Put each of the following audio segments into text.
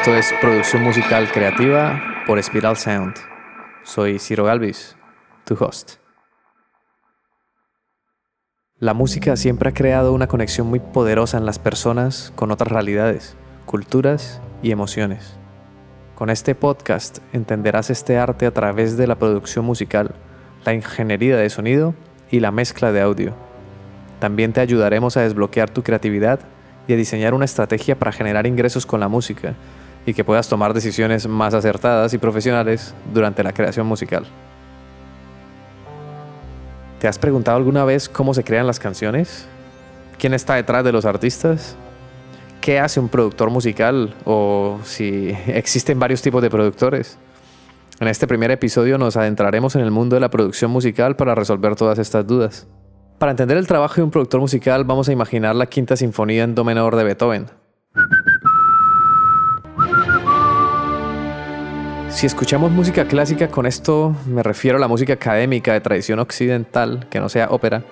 Esto es producción musical creativa por Spiral Sound. Soy Ciro Galvis, tu host. La música siempre ha creado una conexión muy poderosa en las personas con otras realidades, culturas y emociones. Con este podcast entenderás este arte a través de la producción musical, la ingeniería de sonido y la mezcla de audio. También te ayudaremos a desbloquear tu creatividad y a diseñar una estrategia para generar ingresos con la música y que puedas tomar decisiones más acertadas y profesionales durante la creación musical. ¿Te has preguntado alguna vez cómo se crean las canciones? ¿Quién está detrás de los artistas? ¿Qué hace un productor musical? O si existen varios tipos de productores. En este primer episodio nos adentraremos en el mundo de la producción musical para resolver todas estas dudas. Para entender el trabajo de un productor musical vamos a imaginar la quinta sinfonía en do menor de Beethoven. Si escuchamos música clásica, con esto me refiero a la música académica de tradición occidental, que no sea ópera,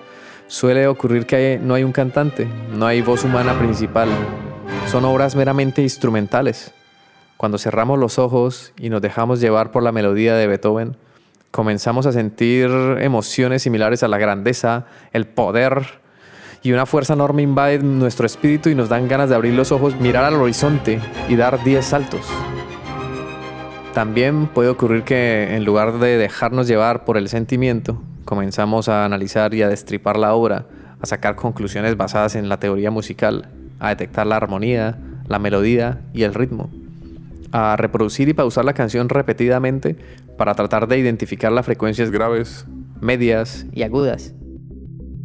suele ocurrir que no hay un cantante, no hay voz humana principal. Son obras meramente instrumentales. Cuando cerramos los ojos y nos dejamos llevar por la melodía de Beethoven, comenzamos a sentir emociones similares a la grandeza, el poder y una fuerza enorme invade nuestro espíritu y nos dan ganas de abrir los ojos, mirar al horizonte y dar 10 saltos. También puede ocurrir que en lugar de dejarnos llevar por el sentimiento, comenzamos a analizar y a destripar la obra, a sacar conclusiones basadas en la teoría musical, a detectar la armonía, la melodía y el ritmo, a reproducir y pausar la canción repetidamente para tratar de identificar las frecuencias graves, medias y agudas.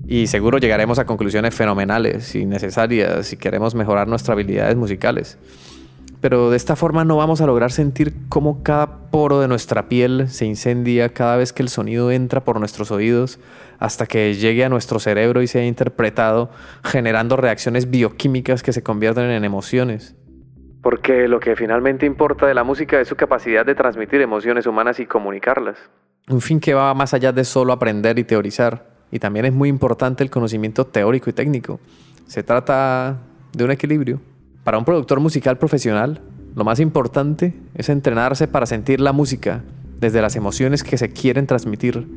Y seguro llegaremos a conclusiones fenomenales y necesarias si queremos mejorar nuestras habilidades musicales pero de esta forma no vamos a lograr sentir cómo cada poro de nuestra piel se incendia cada vez que el sonido entra por nuestros oídos hasta que llegue a nuestro cerebro y sea interpretado generando reacciones bioquímicas que se convierten en emociones. Porque lo que finalmente importa de la música es su capacidad de transmitir emociones humanas y comunicarlas. Un fin que va más allá de solo aprender y teorizar. Y también es muy importante el conocimiento teórico y técnico. Se trata de un equilibrio. Para un productor musical profesional, lo más importante es entrenarse para sentir la música desde las emociones que se quieren transmitir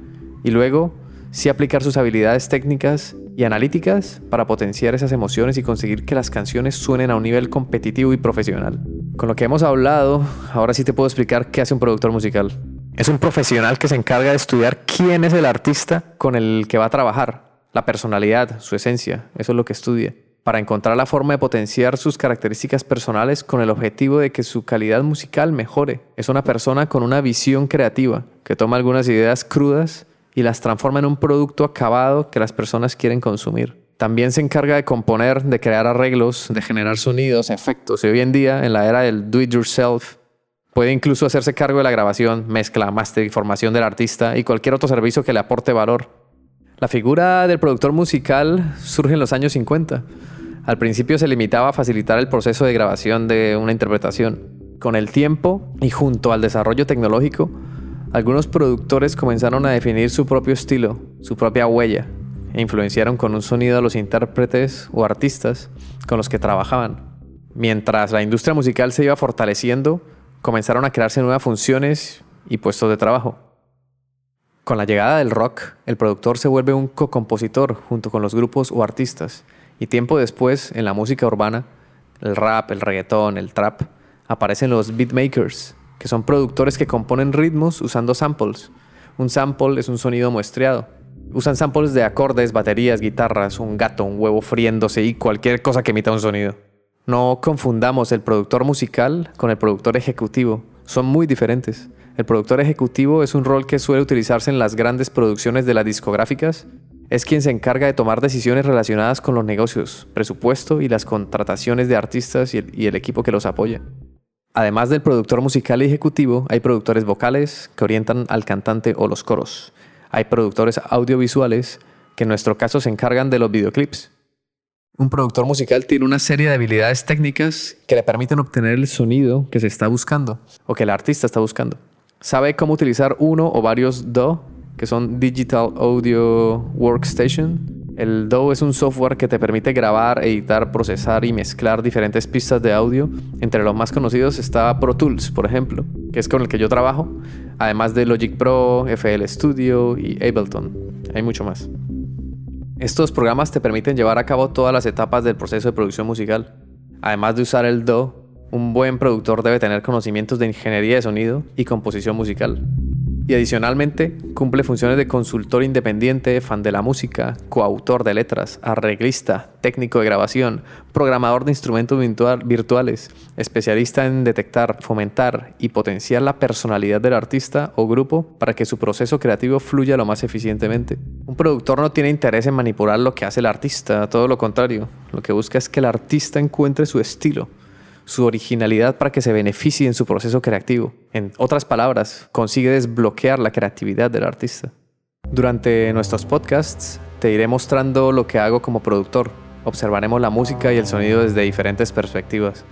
y luego sí aplicar sus habilidades técnicas y analíticas para potenciar esas emociones y conseguir que las canciones suenen a un nivel competitivo y profesional. Con lo que hemos hablado, ahora sí te puedo explicar qué hace un productor musical. Es un profesional que se encarga de estudiar quién es el artista con el que va a trabajar, la personalidad, su esencia, eso es lo que estudia para encontrar la forma de potenciar sus características personales con el objetivo de que su calidad musical mejore. Es una persona con una visión creativa que toma algunas ideas crudas y las transforma en un producto acabado que las personas quieren consumir. También se encarga de componer, de crear arreglos, de generar sonidos, efectos. Y hoy en día, en la era del do it yourself, puede incluso hacerse cargo de la grabación, mezcla, master y formación del artista y cualquier otro servicio que le aporte valor. La figura del productor musical surge en los años 50 al principio se limitaba a facilitar el proceso de grabación de una interpretación. Con el tiempo y junto al desarrollo tecnológico, algunos productores comenzaron a definir su propio estilo, su propia huella, e influenciaron con un sonido a los intérpretes o artistas con los que trabajaban. Mientras la industria musical se iba fortaleciendo, comenzaron a crearse nuevas funciones y puestos de trabajo. Con la llegada del rock, el productor se vuelve un co-compositor junto con los grupos o artistas y tiempo después, en la música urbana, el rap, el reggaetón, el trap, aparecen los beatmakers, que son productores que componen ritmos usando samples. Un sample es un sonido muestreado. Usan samples de acordes, baterías, guitarras, un gato, un huevo friéndose y cualquier cosa que emita un sonido. No confundamos el productor musical con el productor ejecutivo. Son muy diferentes. El productor ejecutivo es un rol que suele utilizarse en las grandes producciones de las discográficas es quien se encarga de tomar decisiones relacionadas con los negocios, presupuesto y las contrataciones de artistas y el, equipo que los apoya. Además del productor musical y ejecutivo, hay productores vocales que orientan al cantante o los coros. Hay productores audiovisuales que en nuestro caso se encargan de los videoclips. Un productor musical tiene una serie de habilidades técnicas que le permiten obtener el sonido que se está buscando o que el artista está buscando. Sabe cómo utilizar uno o varios DO que son Digital Audio Workstation, El DAW es un software que te permite grabar, editar, procesar y mezclar diferentes pistas de audio. Entre los más conocidos está Pro Tools, por ejemplo, que es con el que yo trabajo, además de Logic Pro, FL Studio y Ableton. Hay mucho más. Estos programas te permiten llevar a cabo todas las etapas del proceso de producción musical. Además de usar el DAW, un buen productor debe tener conocimientos de ingeniería de sonido y composición musical y adicionalmente cumple funciones de consultor independiente, fan de la música, coautor de letras, arreglista, técnico de grabación, programador de instrumentos virtuales, especialista en detectar, fomentar y potenciar la personalidad del artista o grupo para que su proceso creativo fluya lo más eficientemente. Un productor no tiene interés en manipular lo que hace el artista, todo lo contrario, lo que busca es que el artista encuentre su estilo su originalidad para que se beneficie en su proceso creativo. En otras palabras, consigue desbloquear la creatividad del artista. Durante nuestros podcasts te iré mostrando lo que hago como productor. Observaremos la música y el sonido desde diferentes perspectivas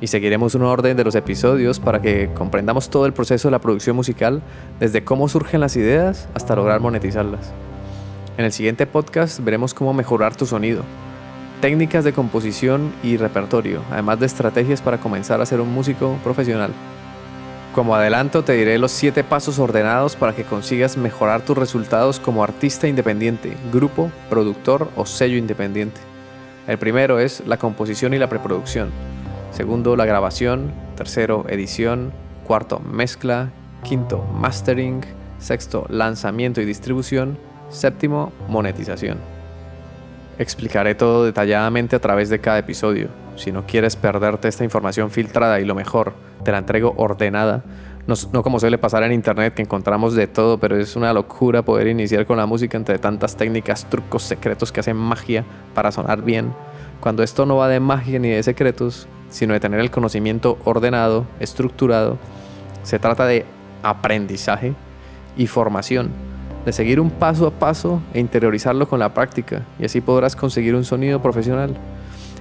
y seguiremos un orden de los episodios para que comprendamos todo el proceso de la producción musical, desde cómo surgen las ideas hasta lograr monetizarlas. En el siguiente podcast veremos cómo mejorar tu sonido, técnicas de composición y repertorio, además de estrategias para comenzar a ser un músico profesional. Como adelanto te diré los 7 pasos ordenados para que consigas mejorar tus resultados como artista independiente, grupo, productor o sello independiente. El primero es la composición y la preproducción. Segundo, la grabación. Tercero, edición. Cuarto, mezcla. Quinto, mastering. Sexto, lanzamiento y distribución. Séptimo, monetización. Explicaré todo detalladamente a través de cada episodio. Si no quieres perderte esta información filtrada y lo mejor, te la entrego ordenada. No, como suele pasar en internet que encontramos de todo, pero es una locura poder iniciar con la música entre tantas técnicas, trucos, secretos que hacen magia para sonar bien. Cuando esto no va de magia ni de secretos, sino de tener el conocimiento ordenado, estructurado, se trata de aprendizaje y formación de seguir un paso a paso e interiorizarlo con la práctica y así podrás conseguir un sonido profesional.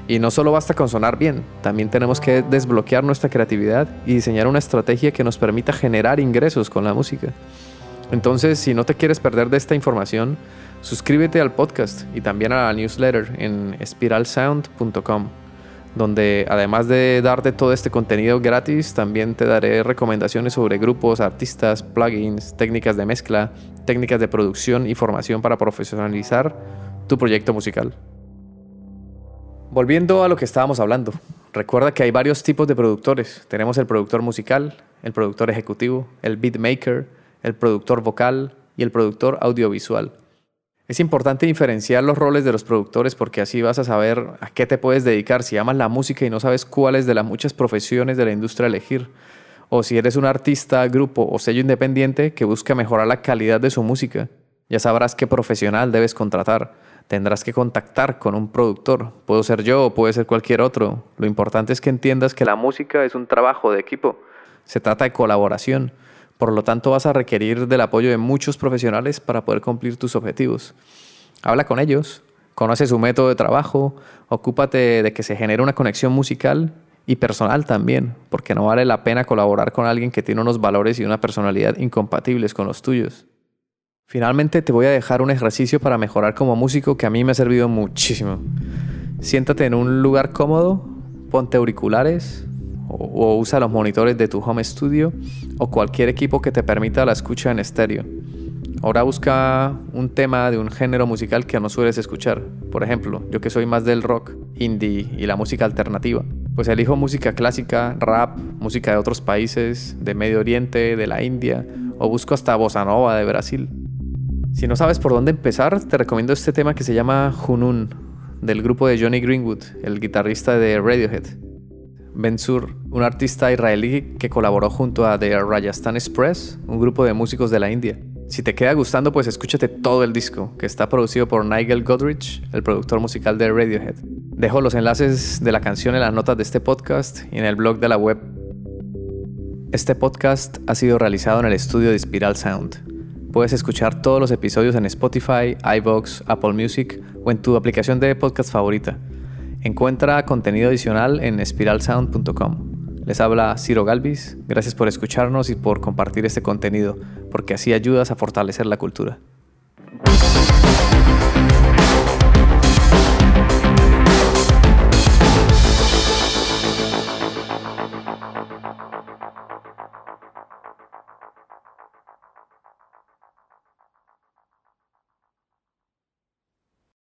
Y no solo basta con sonar bien, también tenemos que desbloquear nuestra creatividad y diseñar una estrategia que nos permita generar ingresos con la música. Entonces, si no te quieres perder de esta información, suscríbete al podcast y también a la newsletter en spiralsound.com donde además de darte todo este contenido gratis, también te daré recomendaciones sobre grupos, artistas, plugins, técnicas de mezcla, técnicas de producción y formación para profesionalizar tu proyecto musical. Volviendo a lo que estábamos hablando, recuerda que hay varios tipos de productores. Tenemos el productor musical, el productor ejecutivo, el beatmaker, el productor vocal y el productor audiovisual. Es importante diferenciar los roles de los productores porque así vas a saber a qué te puedes dedicar si amas la música y no sabes cuáles de las muchas profesiones de la industria elegir. O si eres un artista, grupo o sello independiente que busca mejorar la calidad de su música. Ya sabrás qué profesional debes contratar. Tendrás que contactar con un productor. Puedo ser yo o puede ser cualquier otro. Lo importante es que entiendas que la música es un trabajo de equipo. Se trata de colaboración. Por lo tanto, vas a requerir del apoyo de muchos profesionales para poder cumplir tus objetivos. Habla con ellos, conoce su método de trabajo, ocúpate de que se genere una conexión musical y personal también, porque no vale la pena colaborar con alguien que tiene unos valores y una personalidad incompatibles con los tuyos. Finalmente te voy a dejar un ejercicio para mejorar como músico que a mí me ha servido muchísimo. Siéntate en un lugar cómodo, ponte auriculares, o, usa los monitores de tu home studio o cualquier equipo que te permita la escucha en estéreo. Ahora busca un tema de un género musical que no sueles escuchar. Por ejemplo, yo que soy más del rock, indie y la música alternativa. Pues elijo música clásica, rap, música de otros países, de Medio Oriente, de la India, o busco hasta bossa nova de Brasil. Si no sabes por dónde empezar, te recomiendo este tema que se llama Junun, del grupo de Johnny Greenwood, el guitarrista de Radiohead. Ben Sur, un artista israelí que colaboró junto a The Rajasthan Express, un grupo de músicos de la India. Si te queda gustando, pues escúchate todo el disco, que está producido por Nigel Godrich, el productor musical de Radiohead. Dejo los enlaces de la canción en las notas de este podcast y en el blog de la web. Este podcast ha sido realizado en el estudio de Spiral Sound. Puedes escuchar todos los episodios en Spotify, iVoox, Apple Music o en tu aplicación de podcast favorita. Encuentra contenido adicional en spiralsound.com. Les habla Ciro Galvis, gracias por escucharnos y por compartir este contenido, porque así ayudas a fortalecer la cultura.